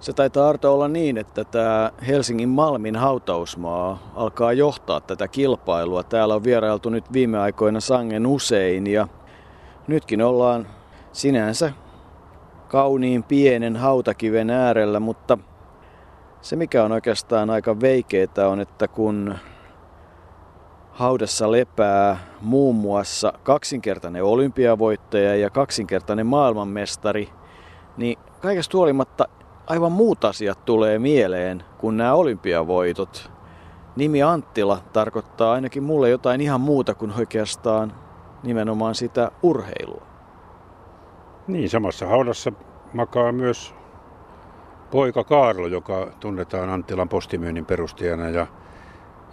Se taitaa Arto olla niin, että tämä Helsingin Malmin hautausmaa alkaa johtaa tätä kilpailua. Täällä on vierailtu nyt viime aikoina sangen usein ja nytkin ollaan sinänsä kauniin pienen hautakiven äärellä, mutta se mikä on oikeastaan aika veikeetä on, että kun haudassa lepää muun muassa kaksinkertainen olympiavoittaja ja kaksinkertainen maailmanmestari, niin kaikesta huolimatta aivan muut asiat tulee mieleen kuin nämä olympiavoitot. Nimi Anttila tarkoittaa ainakin mulle jotain ihan muuta kuin oikeastaan nimenomaan sitä urheilua. Niin, samassa haudassa makaa myös poika Kaarlo, joka tunnetaan Anttilan postimyynnin perustajana ja,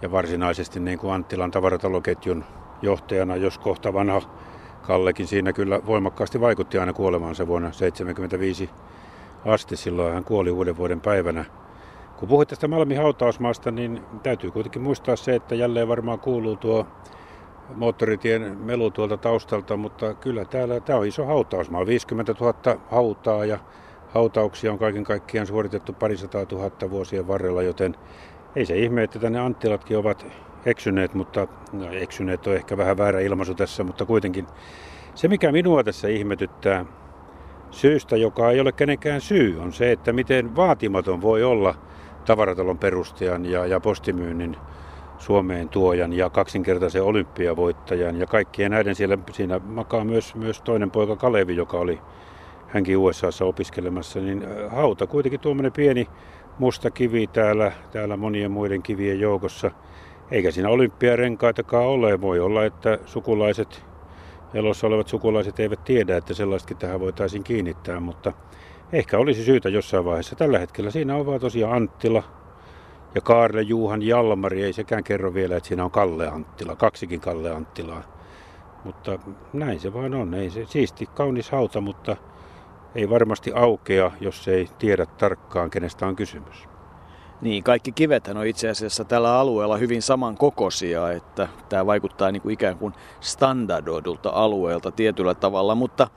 ja varsinaisesti niin kuin Anttilan tavarataloketjun johtajana, jos kohta vanha Kallekin siinä kyllä voimakkaasti vaikutti aina kuolemaansa vuonna 1975 asti. Silloin hän kuoli uuden vuoden päivänä. Kun puhuit tästä Malmin hautausmaasta, niin täytyy kuitenkin muistaa se, että jälleen varmaan kuuluu tuo moottoritien melu tuolta taustalta, mutta kyllä täällä tämä on iso hautausmaa. 50 000 hautaa ja hautauksia on kaiken kaikkiaan suoritettu parisataa tuhatta vuosien varrella, joten ei se ihme, että tänne Anttilatkin ovat eksyneet, mutta no, eksyneet on ehkä vähän väärä ilmaisu tässä, mutta kuitenkin se mikä minua tässä ihmetyttää syystä, joka ei ole kenenkään syy, on se, että miten vaatimaton voi olla tavaratalon perustajan ja, ja postimyynnin Suomeen tuojan ja kaksinkertaisen olympiavoittajan ja kaikkien näiden siellä siinä makaa myös, myös toinen poika Kalevi, joka oli hänkin USAssa opiskelemassa, niin äh, hauta kuitenkin tuommoinen pieni musta kivi täällä, täällä monien muiden kivien joukossa. Eikä siinä olympiarenkaitakaan ole. Voi olla, että sukulaiset, elossa olevat sukulaiset eivät tiedä, että sellaisetkin tähän voitaisiin kiinnittää, mutta ehkä olisi syytä jossain vaiheessa. Tällä hetkellä siinä on vaan tosiaan Anttila ja Kaarle Juhan Jalmari. Ei sekään kerro vielä, että siinä on Kalle Anttila, kaksikin Kalle Anttilaa. Mutta näin se vaan on. Ei se siisti, kaunis hauta, mutta ei varmasti aukea, jos ei tiedä tarkkaan, kenestä on kysymys. Niin, kaikki kivethän on itse asiassa tällä alueella hyvin samankokoisia, että tämä vaikuttaa niin kuin ikään kuin standardoidulta alueelta tietyllä tavalla, mutta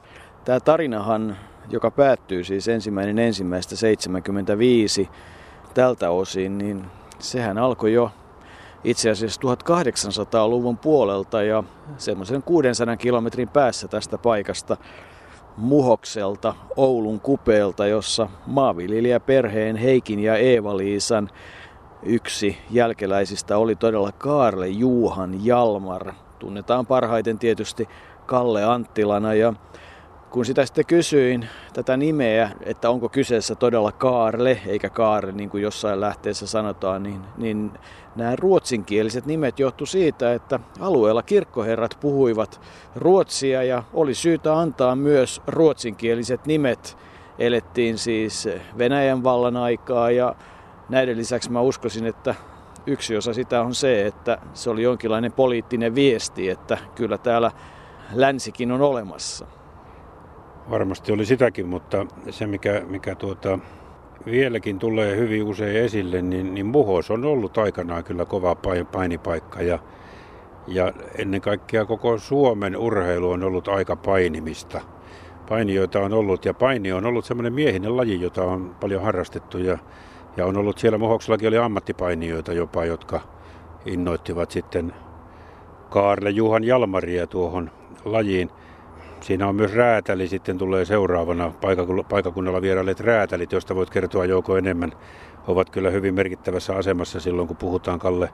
tämä tarinahan, joka päättyy siis ensimmäinen ensimmäistä 75 tältä osin, niin sehän alkoi jo itse asiassa 1800-luvun puolelta ja semmoisen 600 kilometrin päässä tästä paikasta Muhokselta, Oulun kupeelta, jossa maanviljelijä perheen Heikin ja Eeva-Liisan yksi jälkeläisistä oli todella Kaarle Juuhan Jalmar. Tunnetaan parhaiten tietysti Kalle Anttilana ja kun sitä sitten kysyin tätä nimeä, että onko kyseessä todella Kaarle eikä Kaarle, niin kuin jossain lähteessä sanotaan, niin, niin nämä ruotsinkieliset nimet johtu siitä, että alueella kirkkoherrat puhuivat ruotsia ja oli syytä antaa myös ruotsinkieliset nimet. Elettiin siis Venäjän vallan aikaa ja näiden lisäksi mä uskoisin, että yksi osa sitä on se, että se oli jonkinlainen poliittinen viesti, että kyllä täällä länsikin on olemassa. Varmasti oli sitäkin, mutta se mikä, mikä tuota, vieläkin tulee hyvin usein esille, niin, niin Muhos on ollut aikanaan kyllä kova painipaikka ja, ja ennen kaikkea koko Suomen urheilu on ollut aika painimista. Painijoita on ollut ja paini on ollut semmoinen miehinen laji, jota on paljon harrastettu ja, ja on ollut siellä Muhoksellakin oli ammattipainijoita jopa, jotka innoittivat sitten Kaarle Juhan Jalmaria tuohon lajiin. Siinä on myös räätäli, sitten tulee seuraavana paikakunnalla vierailleet räätälit, joista voit kertoa joko enemmän. Ovat kyllä hyvin merkittävässä asemassa silloin, kun puhutaan Kalle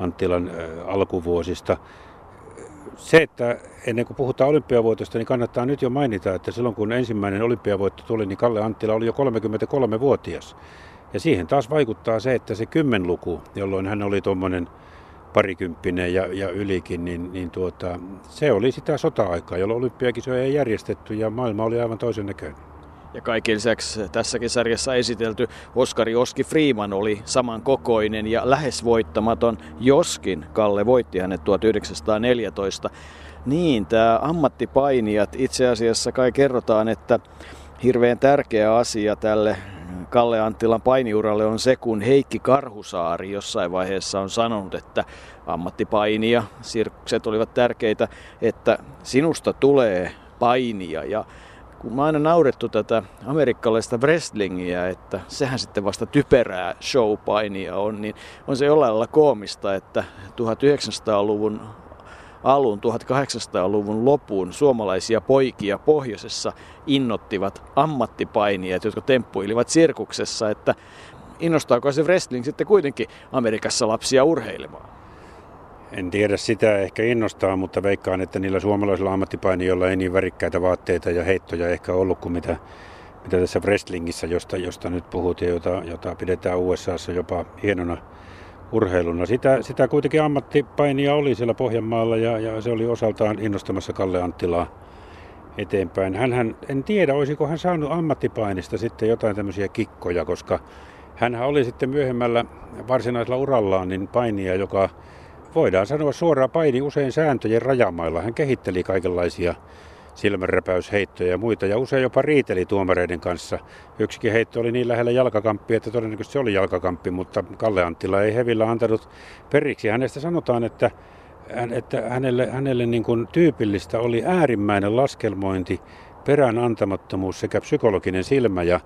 Anttilan alkuvuosista. Se, että ennen kuin puhutaan olympiavoitosta, niin kannattaa nyt jo mainita, että silloin kun ensimmäinen olympiavoitto tuli, niin Kalle Anttila oli jo 33-vuotias. Ja siihen taas vaikuttaa se, että se kymmenluku, jolloin hän oli tuommoinen parikymppinen ja, ja ylikin, niin, niin tuota, se oli sitä sota-aikaa, jolloin olympiakisoja ei järjestetty ja maailma oli aivan toisen näköinen. Ja kaiken lisäksi tässäkin sarjassa esitelty Oskari Oski Freeman oli samankokoinen ja lähes voittamaton, joskin Kalle voitti hänet 1914. Niin, tämä ammattipainijat itse asiassa kai kerrotaan, että hirveän tärkeä asia tälle Kalle Anttilan painiuralle on se, kun Heikki Karhusaari jossain vaiheessa on sanonut, että ammattipainija, sirkukset olivat tärkeitä, että sinusta tulee painia ja kun mä aina naurettu tätä amerikkalaista wrestlingiä, että sehän sitten vasta typerää showpainia on, niin on se jollain lailla koomista, että 1900-luvun alun 1800-luvun lopun suomalaisia poikia pohjoisessa innottivat ammattipainijat, jotka temppuilivat sirkuksessa, että innostaako se wrestling sitten kuitenkin Amerikassa lapsia urheilemaan? En tiedä sitä, ehkä innostaa, mutta veikkaan, että niillä suomalaisilla ammattipainijoilla ei niin värikkäitä vaatteita ja heittoja ehkä ollut kuin mitä, mitä tässä wrestlingissä, josta, josta nyt puhut ja jota, jota pidetään USAssa jopa hienona urheiluna. Sitä, sitä kuitenkin ammattipainia oli siellä Pohjanmaalla ja, ja se oli osaltaan innostamassa Kalle Anttilaa eteenpäin. Hänhän, en tiedä, olisiko hän saanut ammattipainista sitten jotain tämmöisiä kikkoja, koska hän oli sitten myöhemmällä varsinaisella urallaan niin painia, joka voidaan sanoa suoraan paini usein sääntöjen rajamailla. Hän kehitteli kaikenlaisia silmänräpäysheittoja ja muita ja usein jopa riiteli tuomareiden kanssa. Yksikin heitto oli niin lähellä jalkakamppi, että todennäköisesti se oli jalkakamppi, mutta Kalle Anttila ei hevillä antanut periksi. Hänestä sanotaan, että, että hänelle, hänelle niin kuin tyypillistä oli äärimmäinen laskelmointi, perään antamattomuus sekä psykologinen silmä ja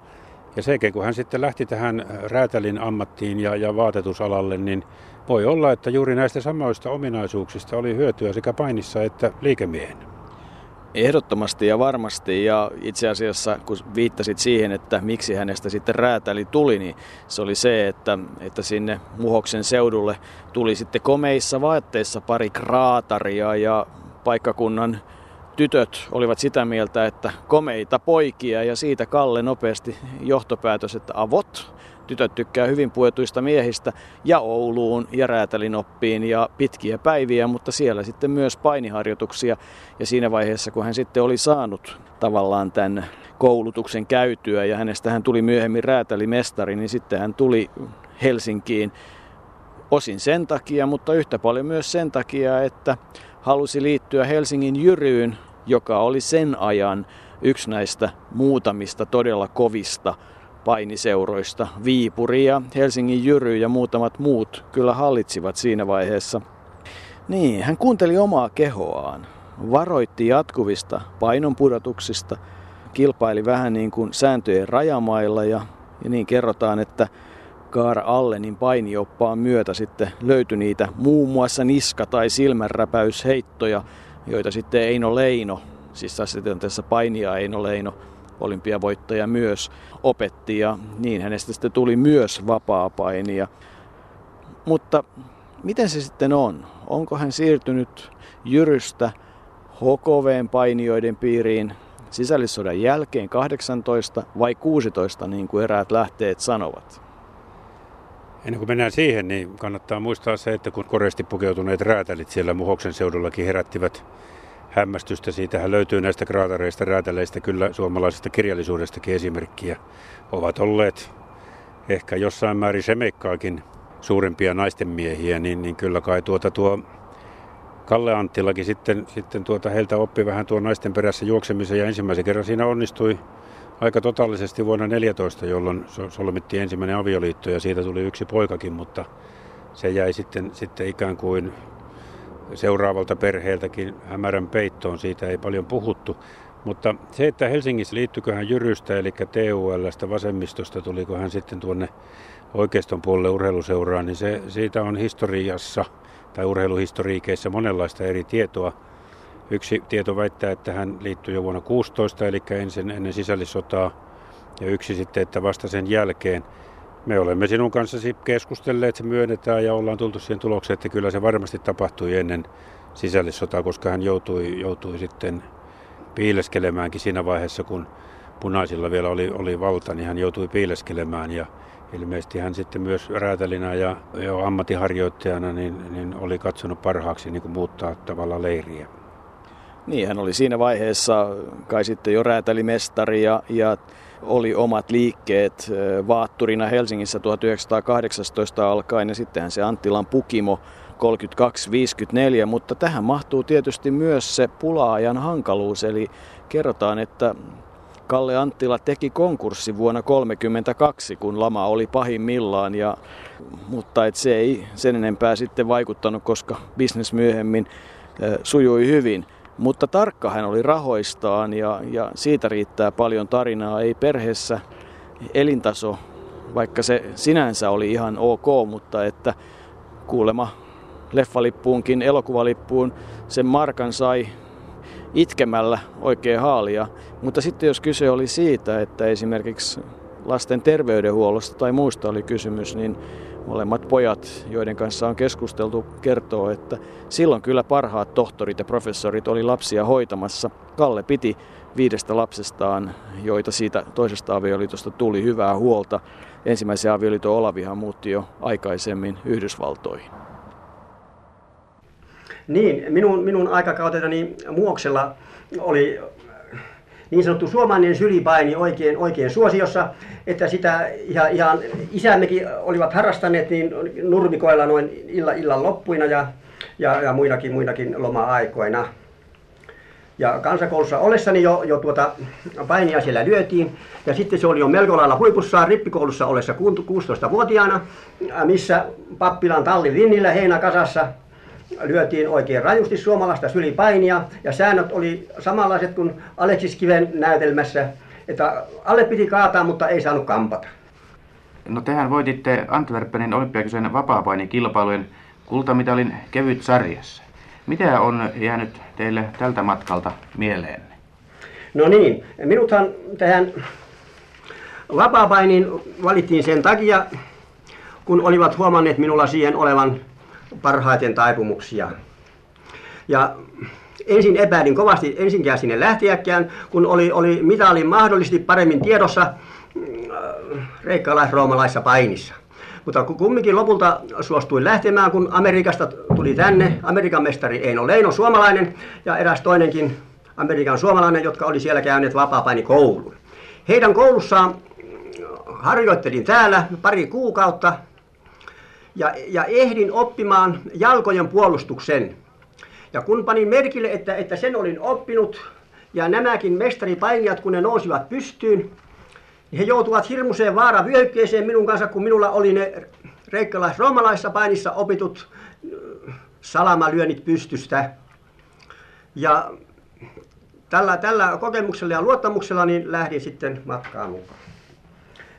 ja sen kun hän sitten lähti tähän räätälin ammattiin ja, ja vaatetusalalle, niin voi olla, että juuri näistä samoista ominaisuuksista oli hyötyä sekä painissa että liikemiehen. Ehdottomasti ja varmasti. Ja itse asiassa kun viittasit siihen, että miksi hänestä sitten räätäli tuli, niin se oli se, että, että sinne Muhoksen seudulle tuli sitten komeissa vaatteissa pari kraataria ja paikkakunnan tytöt olivat sitä mieltä, että komeita poikia ja siitä Kalle nopeasti johtopäätös, että avot, tytöt tykkää hyvin puetuista miehistä ja Ouluun ja räätälinoppiin ja pitkiä päiviä, mutta siellä sitten myös painiharjoituksia. Ja siinä vaiheessa kun hän sitten oli saanut tavallaan tämän koulutuksen käytyä ja hänestä hän tuli myöhemmin räätälimestari, niin sitten hän tuli Helsinkiin osin sen takia, mutta yhtä paljon myös sen takia, että halusi liittyä Helsingin Jyryyn, joka oli sen ajan yksi näistä muutamista todella kovista painiseuroista. Viipuri ja Helsingin Jyry ja muutamat muut kyllä hallitsivat siinä vaiheessa. Niin, hän kuunteli omaa kehoaan, varoitti jatkuvista painonpudotuksista, kilpaili vähän niin kuin sääntöjen rajamailla ja, ja niin kerrotaan, että Kaar Allenin painioppaan myötä sitten löytyi niitä muun muassa niska- tai silmänräpäysheittoja, joita sitten Eino Leino, siis tässä tilanteessa painia Eino Leino, olympiavoittaja myös opetti ja niin hänestä sitten tuli myös vapaa-painia. Mutta miten se sitten on? Onko hän siirtynyt Jyrystä HKVn painijoiden piiriin sisällissodan jälkeen 18 vai 16, niin kuin eräät lähteet sanovat? Ennen kuin mennään siihen, niin kannattaa muistaa se, että kun koreasti pukeutuneet räätälit siellä Muhoksen seudullakin herättivät hämmästystä. Siitähän löytyy näistä kraatareista, räätäleistä kyllä suomalaisesta kirjallisuudestakin esimerkkiä. Ovat olleet ehkä jossain määrin semeikkaakin suurempia naisten miehiä, niin, niin kyllä kai tuota tuo Kalle Anttilakin sitten, sitten tuota heiltä oppi vähän tuon naisten perässä juoksemisen ja ensimmäisen kerran siinä onnistui aika totaalisesti vuonna 14, jolloin solmittiin ensimmäinen avioliitto ja siitä tuli yksi poikakin, mutta se jäi sitten, sitten ikään kuin seuraavalta perheeltäkin hämärän peittoon, siitä ei paljon puhuttu. Mutta se, että Helsingissä liittyykö hän Jyrystä, eli TULstä vasemmistosta, tuliko hän sitten tuonne oikeiston puolelle urheiluseuraan, niin se, siitä on historiassa tai urheiluhistoriikeissa monenlaista eri tietoa. Yksi tieto väittää, että hän liittyi jo vuonna 16, eli ensin ennen sisällissotaa, ja yksi sitten, että vasta sen jälkeen. Me olemme sinun kanssasi keskustelleet, se myönnetään ja ollaan tultu siihen tulokseen, että kyllä se varmasti tapahtui ennen sisällissotaa, koska hän joutui, joutui sitten piileskelemäänkin siinä vaiheessa, kun punaisilla vielä oli, oli valta, niin hän joutui piileskelemään ja ilmeisesti hän sitten myös räätälinä ja jo ammattiharjoittajana niin, niin oli katsonut parhaaksi niin kuin muuttaa tavalla leiriä. Niin, hän oli siinä vaiheessa kai sitten jo räätälimestari ja, ja oli omat liikkeet vaatturina Helsingissä 1918 alkaen ja sittenhän se Anttilan Pukimo 32-54, mutta tähän mahtuu tietysti myös se pulaajan hankaluus, eli kerrotaan, että Kalle Anttila teki konkurssi vuonna 1932, kun lama oli pahimmillaan, ja, mutta et se ei sen enempää sitten vaikuttanut, koska bisnes myöhemmin sujui hyvin. Mutta tarkka hän oli rahoistaan ja, ja siitä riittää paljon tarinaa. Ei perheessä elintaso, vaikka se sinänsä oli ihan ok, mutta että kuulema leffalippuunkin, elokuvalippuun sen markan sai itkemällä oikein haalia. Mutta sitten jos kyse oli siitä, että esimerkiksi lasten terveydenhuollosta tai muusta oli kysymys, niin molemmat pojat, joiden kanssa on keskusteltu, kertoo, että silloin kyllä parhaat tohtorit ja professorit oli lapsia hoitamassa. Kalle piti viidestä lapsestaan, joita siitä toisesta avioliitosta tuli hyvää huolta. Ensimmäisen avioliiton Olavihan muutti jo aikaisemmin Yhdysvaltoihin. Niin, minun, minun aikakauteni Muoksella oli niin sanottu suomalainen sylipaini oikein, oikein suosiossa, että sitä ihan, ihan isämmekin olivat harrastaneet niin nurmikoilla noin illa, illan loppuina ja, ja, ja muinakin, muinakin loma-aikoina. Ja kansakoulussa ollessani jo, jo tuota painia siellä lyötiin. Ja sitten se oli jo melko lailla huipussaan rippikoulussa ollessa 16-vuotiaana, missä pappilan tallin rinnillä heinäkasassa lyötiin oikein rajusti suomalaista sylipainia ja säännöt oli samanlaiset kuin Aleksis Kiven näytelmässä, että alle piti kaataa, mutta ei saanut kampata. No tehän voititte Antwerpenin olympiakisojen vapaapainikilpailujen kultamitalin kevyt sarjassa. Mitä on jäänyt teille tältä matkalta mieleen? No niin, minuthan tähän vapaapainiin valittiin sen takia, kun olivat huomanneet minulla siihen olevan parhaiten taipumuksia. Ja ensin epäilin kovasti ensinkään sinne lähtiäkään, kun oli, oli mitali mahdollisesti paremmin tiedossa äh, reikkalais-roomalaissa painissa. Mutta kumminkin lopulta suostuin lähtemään, kun Amerikasta tuli tänne Amerikan mestari Eino Leino, suomalainen, ja eräs toinenkin Amerikan suomalainen, jotka oli siellä käyneet vapaapainikoulun. Heidän koulussaan harjoittelin täällä pari kuukautta, ja, ja ehdin oppimaan jalkojen puolustuksen. Ja kun panin merkille, että, että sen olin oppinut, ja nämäkin mestaripainijat, kun ne nousivat pystyyn, niin he joutuvat hirmuiseen vaaravyöhykkeeseen minun kanssa, kun minulla oli ne reikkalais-roomalaisessa painissa opitut äh, salamalyönnit pystystä. Ja tällä, tällä kokemuksella ja luottamuksella niin lähdin sitten matkaan mukaan.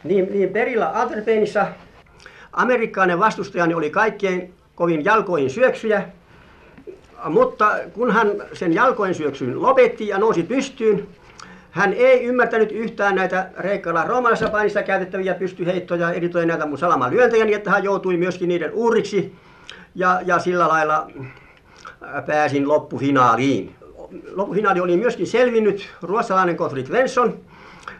Niin, niin perillä Antwerpenissa Amerikkalainen vastustajani oli kaikkein kovin jalkoihin syöksyjä, mutta kun hän sen jalkojen syöksyn lopetti ja nousi pystyyn, hän ei ymmärtänyt yhtään näitä reikkala roomalaisessa painissa käytettäviä pystyheittoja, eritoten näitä mun salamalyöntejä, niin että hän joutui myöskin niiden uhriksi ja, ja sillä lailla äh, pääsin loppufinaaliin. Loppufinaali oli myöskin selvinnyt ruotsalainen Gottfried Svensson,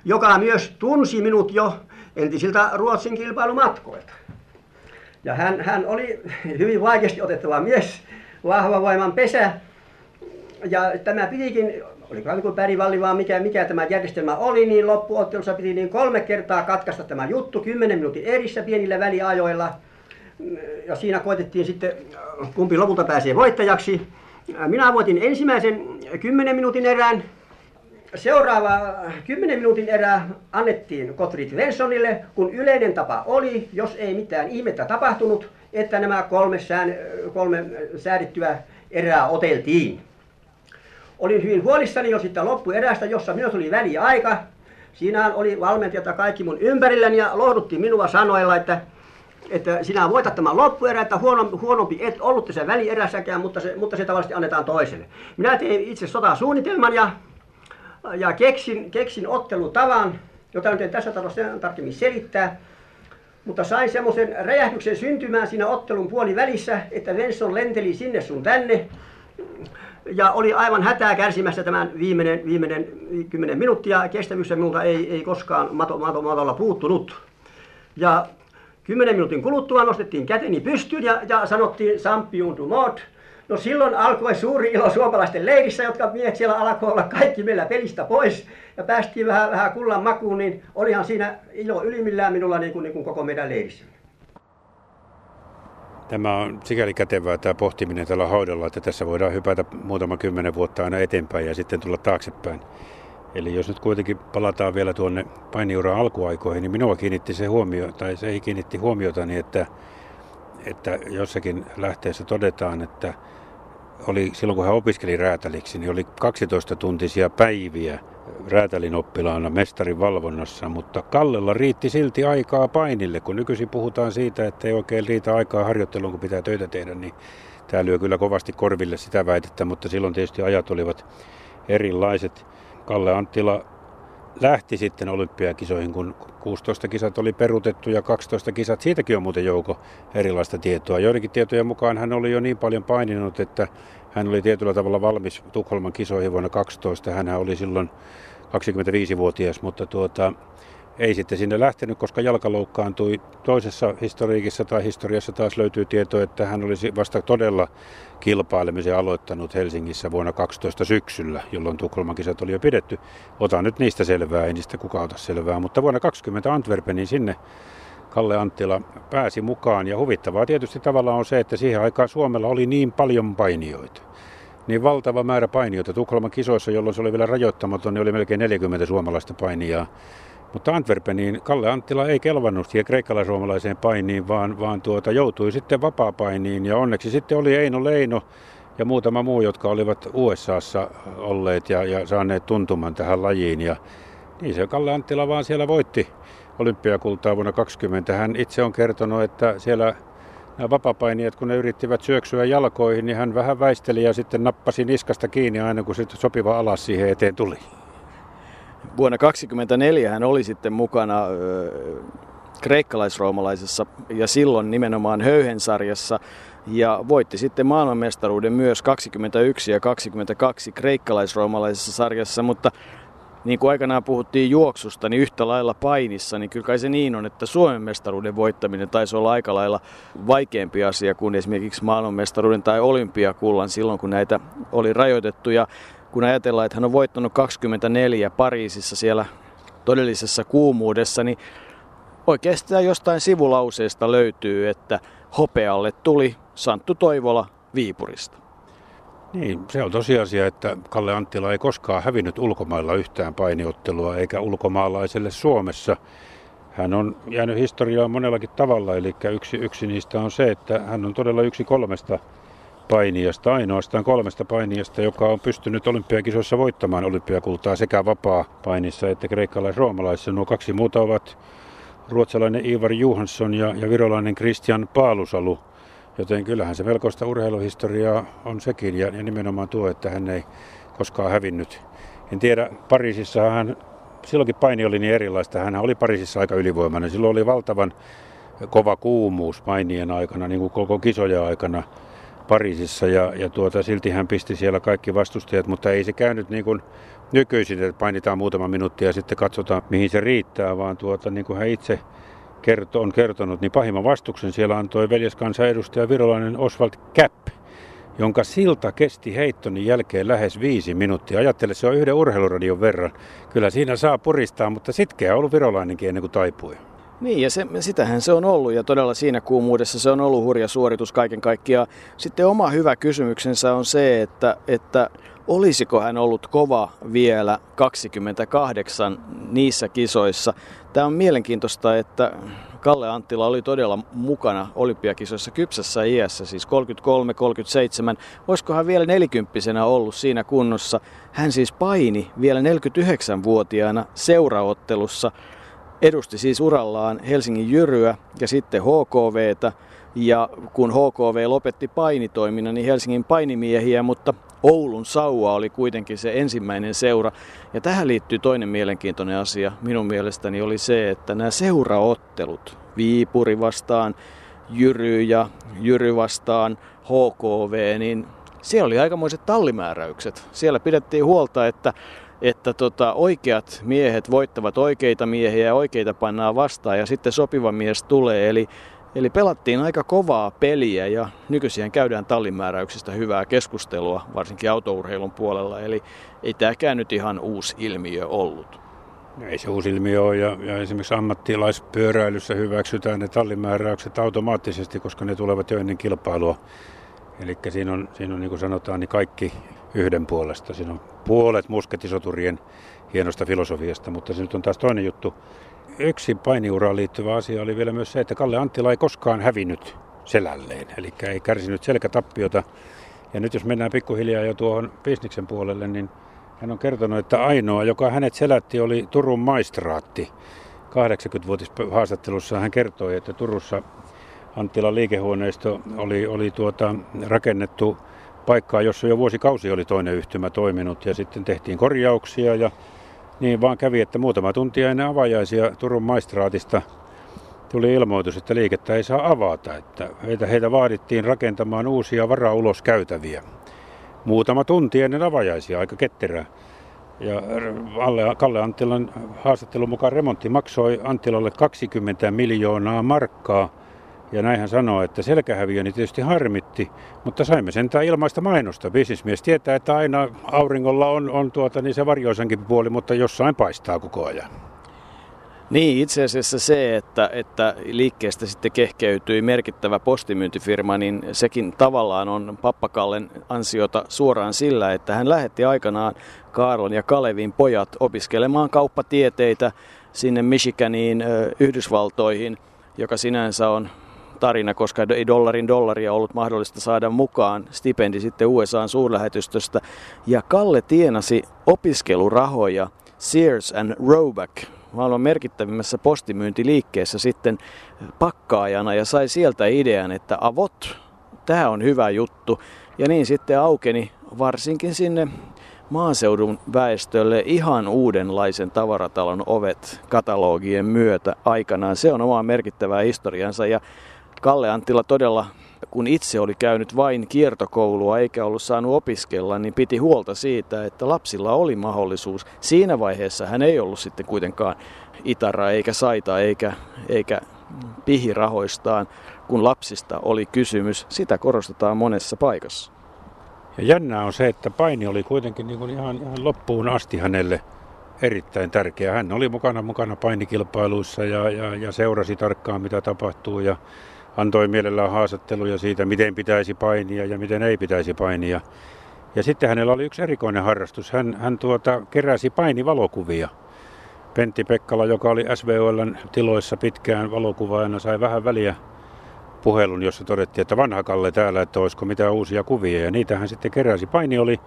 joka myös tunsi minut jo entisiltä Ruotsin kilpailumatkoilta. Ja hän, hän oli hyvin vaikeasti otettava mies, vahva voiman pesä. Ja tämä pitikin, oli kuin pärivalli vaan mikä, mikä tämä järjestelmä oli, niin loppuottelussa piti niin kolme kertaa katkaista tämä juttu, kymmenen minuutin erissä pienillä väliajoilla. Ja siinä koitettiin sitten, kumpi lopulta pääsee voittajaksi. Minä voitin ensimmäisen kymmenen minuutin erään, seuraava 10 minuutin erää annettiin Kotrit Vensonille, kun yleinen tapa oli, jos ei mitään ihmettä tapahtunut, että nämä kolme, sään, kolme säädittyä erää oteltiin. Olin hyvin huolissani jo sitten loppuerästä, jossa minä tuli väliaika. Siinä oli valmentajat kaikki mun ympärilläni ja lohdutti minua sanoilla, että, että sinä voitat tämän loppuerä, että huonompi, huonompi et ollut tässä välierässäkään, mutta se, mutta se tavallisesti annetaan toiselle. Minä tein itse sotasuunnitelman ja ja keksin, keksin ottelutavan, jota nyt en tässä tarvitse tarkemmin selittää. Mutta sain semmoisen räjähdyksen syntymään siinä ottelun puoli välissä, että Venson lenteli sinne sun tänne. Ja oli aivan hätää kärsimässä tämän viimeinen, viimeinen 10 minuuttia. Kestävyys minulta ei, ei koskaan mato, mato, matolla puuttunut. Ja 10 minuutin kuluttua nostettiin käteni pystyyn ja, ja sanottiin Sampiun du mort. No silloin alkoi suuri ilo suomalaisten leirissä, jotka miehet siellä alkoi olla kaikki meillä pelistä pois. Ja päästiin vähän, vähän kullan makuun, niin olihan siinä ilo ylimmillään minulla niin kuin, niin kuin koko meidän leirissä. Tämä on sikäli kätevää tämä pohtiminen tällä haudalla, että tässä voidaan hypätä muutama kymmenen vuotta aina eteenpäin ja sitten tulla taaksepäin. Eli jos nyt kuitenkin palataan vielä tuonne painiuran alkuaikoihin, niin minua kiinnitti se huomio, tai se ei kiinnitti huomiota, niin että, että jossakin lähteessä todetaan, että oli silloin kun hän opiskeli räätäliksi, niin oli 12 tuntisia päiviä räätälin oppilaana mestarin valvonnassa, mutta Kallella riitti silti aikaa painille. Kun nykyisin puhutaan siitä, että ei oikein riitä aikaa harjoitteluun, kun pitää töitä tehdä, niin tämä lyö kyllä kovasti korville sitä väitettä, mutta silloin tietysti ajat olivat erilaiset. Kalle Anttila lähti sitten olympiakisoihin, kun 16 kisat oli perutettu ja 12 kisat. Siitäkin on muuten jouko erilaista tietoa. Joidenkin tietojen mukaan hän oli jo niin paljon paininut, että hän oli tietyllä tavalla valmis Tukholman kisoihin vuonna 12. Hän oli silloin 25-vuotias, mutta tuota, ei sitten sinne lähtenyt, koska jalka loukkaantui. Toisessa historiikissa tai historiassa taas löytyy tieto, että hän olisi vasta todella kilpailemisen aloittanut Helsingissä vuonna 12 syksyllä, jolloin Tukholman kisat oli jo pidetty. Otan nyt niistä selvää, ei niistä kukaan ota selvää, mutta vuonna 20 Antwerpenin sinne Kalle Anttila pääsi mukaan. Ja huvittavaa tietysti tavallaan on se, että siihen aikaan Suomella oli niin paljon painijoita. Niin valtava määrä painijoita. Tukholman kisoissa, jolloin se oli vielä rajoittamaton, niin oli melkein 40 suomalaista painijaa. Mutta Antwerpeniin Kalle Anttila ei kelvannut siihen kreikkalais-suomalaiseen painiin, vaan, vaan tuota, joutui sitten vapaa-painiin. Ja onneksi sitten oli Eino Leino ja muutama muu, jotka olivat USAssa olleet ja, ja saaneet tuntuman tähän lajiin. Ja niin se Kalle Anttila vaan siellä voitti olympiakultaa vuonna 2020. Hän itse on kertonut, että siellä nämä vapapainijat, kun ne yrittivät syöksyä jalkoihin, niin hän vähän väisteli ja sitten nappasi niskasta kiinni aina, kun sitten sopiva alas siihen eteen tuli. Vuonna 2024 hän oli sitten mukana kreikkalaisroomalaisessa ja silloin nimenomaan Höyhensarjassa ja voitti sitten maailmanmestaruuden myös 21 ja 22 kreikkalaisroomalaisessa sarjassa, mutta niin kuin aikanaan puhuttiin juoksusta, niin yhtä lailla painissa, niin kyllä kai se niin on, että Suomen mestaruuden voittaminen taisi olla aika lailla vaikeampi asia kuin esimerkiksi maailmanmestaruuden tai olympiakullan silloin, kun näitä oli rajoitettu. Ja kun ajatellaan, että hän on voittanut 24 Pariisissa siellä todellisessa kuumuudessa, niin oikeastaan jostain sivulauseesta löytyy, että hopealle tuli Santtu Toivola Viipurista. Niin, se on tosiasia, että Kalle Anttila ei koskaan hävinnyt ulkomailla yhtään painiottelua eikä ulkomaalaiselle Suomessa. Hän on jäänyt historiaan monellakin tavalla, eli yksi, yksi niistä on se, että hän on todella yksi kolmesta painijasta, ainoastaan kolmesta painijasta, joka on pystynyt olympiakisoissa voittamaan olympiakultaa sekä vapaa painissa että kreikkalais-roomalaisissa. Nuo kaksi muuta ovat ruotsalainen Ivar Johansson ja, ja virolainen Christian Paalusalu. Joten kyllähän se melkoista urheiluhistoriaa on sekin ja, ja nimenomaan tuo, että hän ei koskaan hävinnyt. En tiedä, Pariisissa hän, silloinkin paini oli niin erilaista, hän oli Pariisissa aika ylivoimainen. Silloin oli valtavan kova kuumuus painien aikana, niin kuin koko kisoja aikana Pariisissa ja, ja tuota, silti hän pisti siellä kaikki vastustajat, mutta ei se käynyt niin kuin nykyisin, että painitaan muutama minuutti ja sitten katsotaan mihin se riittää, vaan tuota, niin kuin hän itse kerto, on kertonut, niin pahimman vastuksen siellä antoi edustaja virolainen Oswald Käpp, jonka silta kesti heittoni jälkeen lähes viisi minuuttia. Ajattele, se on yhden urheiluradion verran. Kyllä siinä saa puristaa, mutta sitkeä on ollut virolainenkin ennen kuin taipui. Niin, ja se, sitähän se on ollut, ja todella siinä kuumuudessa se on ollut hurja suoritus kaiken kaikkiaan. Sitten oma hyvä kysymyksensä on se, että, että olisiko hän ollut kova vielä 28 niissä kisoissa. Tämä on mielenkiintoista, että Kalle Anttila oli todella mukana olympiakisoissa kypsässä iässä, siis 33-37. Olisiko hän vielä nelikymppisenä ollut siinä kunnossa? Hän siis paini vielä 49-vuotiaana seuraottelussa. Edusti siis urallaan Helsingin Jyryä ja sitten HKVtä. Ja kun HKV lopetti painitoiminnan, niin Helsingin painimiehiä, mutta Oulun Saua oli kuitenkin se ensimmäinen seura. Ja tähän liittyy toinen mielenkiintoinen asia minun mielestäni oli se, että nämä seuraottelut, Viipuri vastaan Jyry ja Jyry vastaan HKV, niin siellä oli aikamoiset tallimääräykset. Siellä pidettiin huolta, että että tota, oikeat miehet voittavat oikeita miehiä ja oikeita pannaan vastaan ja sitten sopiva mies tulee. Eli Eli pelattiin aika kovaa peliä ja nykyisin käydään tallimääräyksistä hyvää keskustelua, varsinkin autourheilun puolella. Eli ei tämäkään nyt ihan uusi ilmiö ollut. Ei se uusi ilmiö ole ja, ja esimerkiksi ammattilaispyöräilyssä hyväksytään ne tallimääräykset automaattisesti, koska ne tulevat jo ennen kilpailua. Eli siinä on, siinä on niin kuin sanotaan, niin kaikki yhden puolesta. Siinä on puolet musketisoturien hienosta filosofiasta, mutta se nyt on taas toinen juttu. Yksi painiuraan liittyvä asia oli vielä myös se, että Kalle Anttila ei koskaan hävinnyt selälleen, eli ei kärsinyt selkätappiota. Ja nyt jos mennään pikkuhiljaa jo tuohon bisniksen puolelle, niin hän on kertonut, että ainoa, joka hänet selätti, oli Turun maistraatti. 80-vuotis haastattelussa hän kertoi, että Turussa Anttilan liikehuoneisto oli, oli tuota, rakennettu paikkaa, jossa jo vuosikausi oli toinen yhtymä toiminut ja sitten tehtiin korjauksia ja niin vaan kävi, että muutama tuntia ennen avajaisia Turun maistraatista tuli ilmoitus, että liikettä ei saa avata, että heitä, heitä vaadittiin rakentamaan uusia varauloskäytäviä. Muutama tunti ennen avajaisia, aika ketterää. Ja Alle, Kalle Anttilan haastattelun mukaan remontti maksoi Anttilalle 20 miljoonaa markkaa – ja näin hän sanoo, että selkähäviöni tietysti harmitti, mutta saimme sentään ilmaista mainosta. Bisnismies tietää, että aina auringolla on, on tuota, niin se varjoisankin puoli, mutta jossain paistaa koko ajan. Niin, itse asiassa se, että, että liikkeestä sitten kehkeytyi merkittävä postimyyntifirma, niin sekin tavallaan on Pappakallen ansiota suoraan sillä, että hän lähetti aikanaan Kaarlon ja Kalevin pojat opiskelemaan kauppatieteitä sinne Michiganiin, Yhdysvaltoihin, joka sinänsä on tarina, koska ei dollarin dollaria ollut mahdollista saada mukaan stipendi sitten USAn suurlähetystöstä. Ja Kalle tienasi opiskelurahoja Sears and Roebuck maailman merkittävimmässä postimyyntiliikkeessä sitten pakkaajana ja sai sieltä idean, että avot, tämä on hyvä juttu. Ja niin sitten aukeni varsinkin sinne maaseudun väestölle ihan uudenlaisen tavaratalon ovet katalogien myötä aikanaan. Se on oma merkittävää historiansa ja Kalle Anttila todella, kun itse oli käynyt vain kiertokoulua eikä ollut saanut opiskella, niin piti huolta siitä, että lapsilla oli mahdollisuus. Siinä vaiheessa hän ei ollut sitten kuitenkaan itara eikä saita eikä, eikä pihirahoistaan, kun lapsista oli kysymys. Sitä korostetaan monessa paikassa. Ja jännää on se, että paini oli kuitenkin niin kuin ihan, ihan loppuun asti hänelle erittäin tärkeä. Hän oli mukana mukana painikilpailuissa ja, ja, ja seurasi tarkkaan, mitä tapahtuu. Ja antoi mielellään haastatteluja siitä, miten pitäisi painia ja miten ei pitäisi painia. Ja sitten hänellä oli yksi erikoinen harrastus. Hän, hän tuota, keräsi painivalokuvia. Pentti Pekkala, joka oli SVOLn tiloissa pitkään valokuvaajana, sai vähän väliä puhelun, jossa todettiin, että vanha Kalle täällä, että olisiko mitään uusia kuvia. Ja niitä hän sitten keräsi. Paini oli,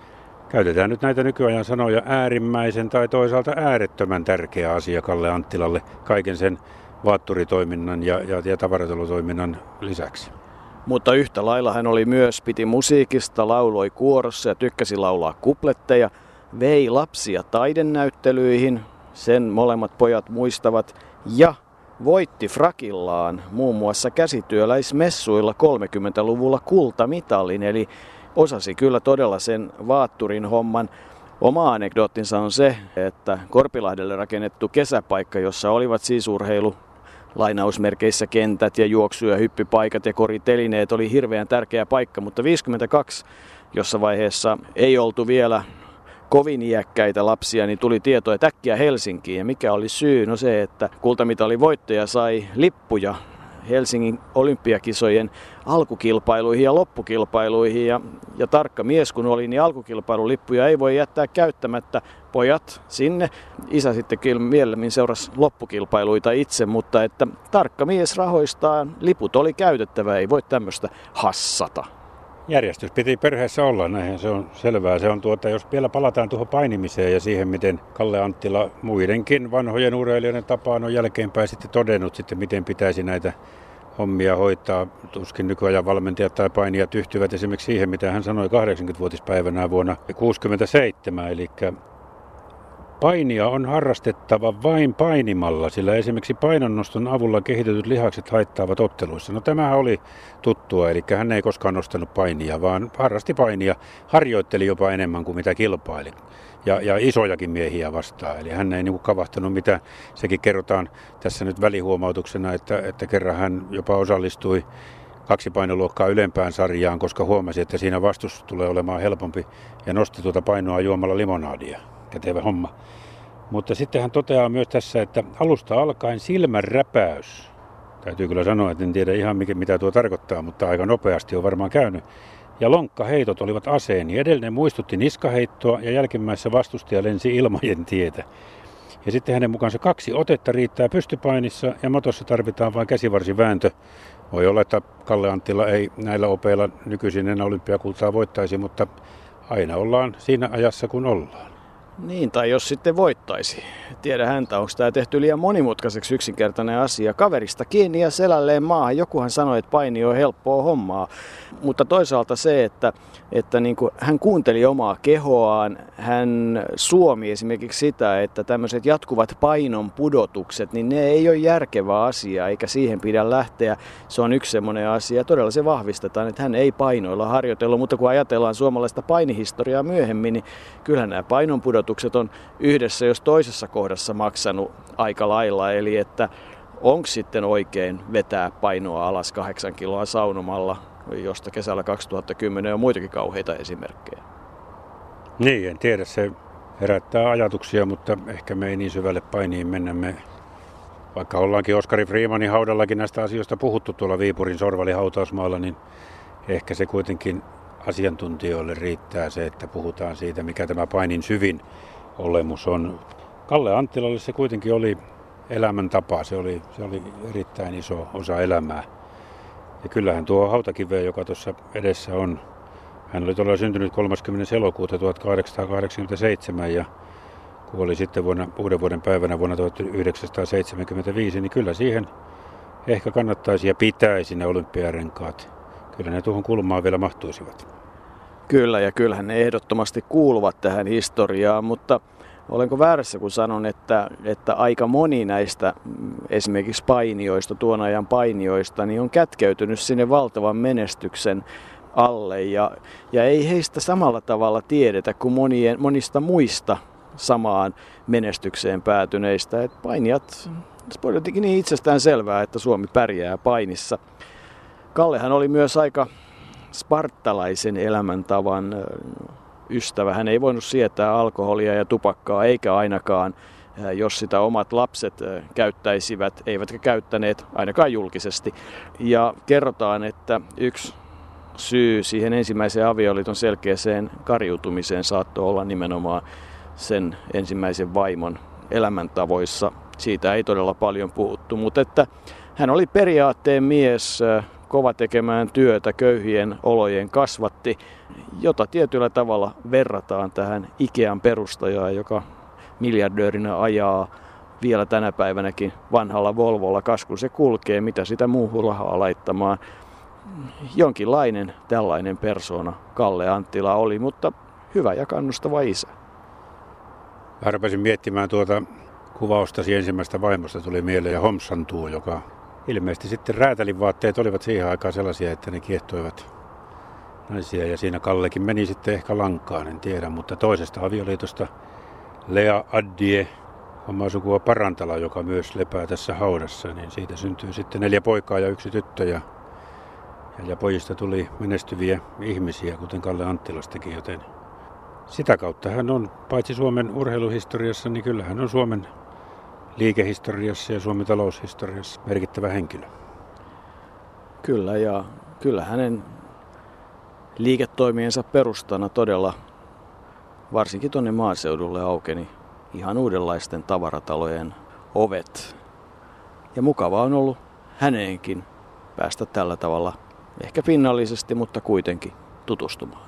käytetään nyt näitä nykyajan sanoja, äärimmäisen tai toisaalta äärettömän tärkeä asia Kalle Anttilalle kaiken sen vaatturitoiminnan ja, ja, ja tavaratalotoiminnan lisäksi. Mutta yhtä lailla hän oli myös, piti musiikista, lauloi kuorossa ja tykkäsi laulaa kupletteja, vei lapsia taidennäyttelyihin, sen molemmat pojat muistavat, ja voitti frakillaan muun muassa käsityöläismessuilla 30-luvulla kultamitalin, eli osasi kyllä todella sen vaatturin homman. Oma anekdoottinsa on se, että Korpilahdelle rakennettu kesäpaikka, jossa olivat siis urheilu, lainausmerkeissä kentät ja juoksu- ja hyppypaikat ja koritelineet oli hirveän tärkeä paikka, mutta 52, jossa vaiheessa ei oltu vielä kovin iäkkäitä lapsia, niin tuli tieto, että äkkiä Helsinkiin. Ja mikä oli syy? No se, että kultamitalin voittaja sai lippuja Helsingin olympiakisojen alkukilpailuihin ja loppukilpailuihin. Ja, ja tarkka mies kun oli, niin alkukilpailulippuja ei voi jättää käyttämättä. Pojat sinne. Isä sitten mielemmin seurasi loppukilpailuita itse, mutta että tarkka mies rahoistaa. Liput oli käytettävä, ei voi tämmöistä hassata. Järjestys piti perheessä olla, näinhän se on selvää. Se on tuota, jos vielä palataan tuohon painimiseen ja siihen, miten Kalle Anttila muidenkin vanhojen urheilijoiden tapaan on jälkeenpäin sitten todennut sitten, miten pitäisi näitä hommia hoitaa. Tuskin nykyajan valmentajat tai painijat yhtyvät esimerkiksi siihen, mitä hän sanoi 80-vuotispäivänä vuonna 1967, eli Painia on harrastettava vain painimalla, sillä esimerkiksi painonnoston avulla kehitetyt lihakset haittaavat otteluissa. No tämähän oli tuttua, eli hän ei koskaan nostanut painia, vaan harrasti painia, harjoitteli jopa enemmän kuin mitä kilpaili. Ja, ja isojakin miehiä vastaan, eli hän ei niin kavahtanut mitä, sekin kerrotaan tässä nyt välihuomautuksena, että, että kerran hän jopa osallistui kaksi painoluokkaa ylempään sarjaan, koska huomasi, että siinä vastus tulee olemaan helpompi ja nosti tuota painoa juomalla limonaadia kätevä homma. Mutta sitten hän toteaa myös tässä, että alusta alkaen silmän räpäys. Täytyy kyllä sanoa, että en tiedä ihan mikä, mitä tuo tarkoittaa, mutta aika nopeasti on varmaan käynyt. Ja lonkkaheitot olivat aseeni. Edellinen muistutti niskaheittoa ja jälkimmäisessä vastustaja lensi ilmojen tietä. Ja sitten hänen mukaansa kaksi otetta riittää pystypainissa ja matossa tarvitaan vain käsivarsivääntö. Voi olla, että Kalle Anttila ei näillä opeilla nykyisin enää olympiakultaa voittaisi, mutta aina ollaan siinä ajassa kun ollaan. Niin, tai jos sitten voittaisi. Tiedä häntä, onko tämä tehty liian monimutkaiseksi yksinkertainen asia. Kaverista kiinni ja selälleen maahan. Jokuhan sanoi, että paini on helppoa hommaa. Mutta toisaalta se, että, että niin kuin hän kuunteli omaa kehoaan, hän suomi esimerkiksi sitä, että tämmöiset jatkuvat painon pudotukset, niin ne ei ole järkevä asia, eikä siihen pidä lähteä. Se on yksi semmoinen asia. Todella se vahvistetaan, että hän ei painoilla harjoitellut, mutta kun ajatellaan suomalaista painihistoriaa myöhemmin, niin kyllähän nämä painon pudotukset on yhdessä jos toisessa kohdassa maksanut aika lailla. Eli että onko sitten oikein vetää painoa alas kahdeksan kiloa saunomalla, josta kesällä 2010 on muitakin kauheita esimerkkejä. Niin, en tiedä. Se herättää ajatuksia, mutta ehkä me ei niin syvälle painiin mennä. Me, vaikka ollaankin Oskari Freemanin haudallakin näistä asioista puhuttu tuolla Viipurin sorvalihautausmaalla, niin ehkä se kuitenkin asiantuntijoille riittää se, että puhutaan siitä, mikä tämä painin syvin olemus on. Kalle Anttilalle se kuitenkin oli elämäntapa, se oli, se oli erittäin iso osa elämää. Ja kyllähän tuo hautakive, joka tuossa edessä on, hän oli todella syntynyt 30. elokuuta 1887 ja kuoli sitten vuonna, uuden vuoden päivänä vuonna 1975, niin kyllä siihen ehkä kannattaisi ja pitäisi ne olympiarenkaat. Kyllä ne tuohon kulmaan vielä mahtuisivat. Kyllä, ja kyllähän ne ehdottomasti kuuluvat tähän historiaan, mutta Olenko väärässä, kun sanon, että, että aika moni näistä mm, esimerkiksi painioista, tuon ajan painioista, niin on kätkeytynyt sinne valtavan menestyksen alle ja, ja ei heistä samalla tavalla tiedetä kuin monien, monista muista samaan menestykseen päätyneistä. Et painijat, se on jotenkin niin itsestään selvää, että Suomi pärjää painissa. Kallehan oli myös aika spartalaisen elämäntavan ystävä. Hän ei voinut sietää alkoholia ja tupakkaa, eikä ainakaan, jos sitä omat lapset käyttäisivät, eivätkä käyttäneet ainakaan julkisesti. Ja kerrotaan, että yksi syy siihen ensimmäiseen avioliiton selkeäseen kariutumiseen saattoi olla nimenomaan sen ensimmäisen vaimon elämäntavoissa. Siitä ei todella paljon puhuttu, mutta että hän oli periaatteen mies, kova tekemään työtä, köyhien olojen kasvatti, jota tietyllä tavalla verrataan tähän Ikean perustajaan, joka miljardöörinä ajaa vielä tänä päivänäkin vanhalla Volvolla, kas kun se kulkee, mitä sitä muuhun rahaa laittamaan. Jonkinlainen tällainen persona Kalle Anttila oli, mutta hyvä ja kannustava isä. Mä rupesin miettimään tuota kuvaustasi ensimmäistä vaimosta tuli mieleen ja Homsantuu, joka ilmeisesti sitten räätälin vaatteet olivat siihen aikaan sellaisia, että ne kiehtoivat naisia. Ja siinä Kallekin meni sitten ehkä lankaan, en tiedä. Mutta toisesta avioliitosta Lea Addie, omaa sukua Parantala, joka myös lepää tässä haudassa, niin siitä syntyy sitten neljä poikaa ja yksi tyttö. Ja, ja, pojista tuli menestyviä ihmisiä, kuten Kalle Anttilastakin, joten sitä kautta hän on, paitsi Suomen urheiluhistoriassa, niin kyllä hän on Suomen liikehistoriassa ja Suomen taloushistoriassa merkittävä henkilö. Kyllä, ja kyllä hänen liiketoimiensa perustana todella, varsinkin tuonne maaseudulle aukeni ihan uudenlaisten tavaratalojen ovet. Ja mukava on ollut häneenkin päästä tällä tavalla, ehkä pinnallisesti, mutta kuitenkin tutustumaan.